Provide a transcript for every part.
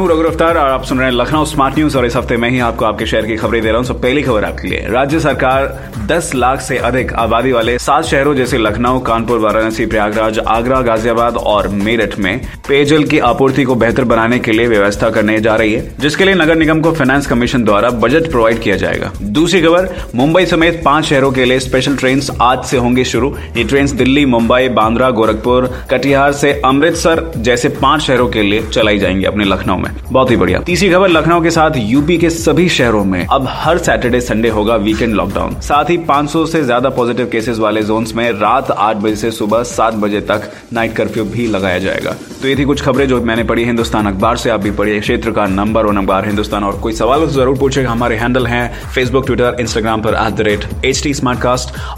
हूँ रघु रफ्तार और आप सुन रहे हैं लखनऊ स्मार्ट न्यूज़ और इस हफ़्ते मैं ही आपको आपके शहर की खबरें दे रहा हूँ। सो पहली खबर आपके लिए। राज्य सरकार 10 लाख से अधिक आबादी वाले सात शहरों जैसे लखनऊ, कानपुर, वाराणसी, प्रयागराज, आगरा, गाजियाबाद और मेरठ में पेयजल की आपूर्ति को बेहतर बनाने के लिए व्यवस्था करने जा रही है, जिसके लिए नगर निगम को फाइनेंस कमीशन द्वारा बजट प्रोवाइड किया जाएगा। दूसरी खबर, मुंबई समेत पाँच शहरों के लिए स्पेशल ट्रेन आज से होंगी शुरू। ये ट्रेन दिल्ली, मुंबई, बांद्रा, गोरखपुर, कटिहार से अमृतसर जैसे पाँच शहरों के लिए चलाई जाएँगी अपने लखनऊ में। बहुत ही बढ़िया। तीसरी खबर, लखनऊ के साथ यूपी के सभी शहरों में अब हर सैटरडे, संडे होगा वीकेंड लॉकडाउन। साथ ही 500 से ज़्यादा पॉजिटिव केसेस वाले जोन में रात आठ बजे से सुबह सात बजे तक नाइट कर्फ्यू भी लगाया जाएगा। तो ये थी कुछ खबरें जो मैंने पढ़ी हिंदुस्तान अखबार से। आप भी पढ़िए, क्षेत्र का नंबर और अखबार हिंदुस्तान। और कोई सवाल तो ज़रूर पूछेगा हमारे हैंडल हैं फेसबुक, ट्विटर, इंस्टाग्राम पर at the rate H T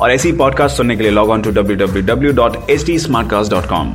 और ऐसी पॉडकास्ट सुनने के लिए log on to W W W dot H T smart cast dot com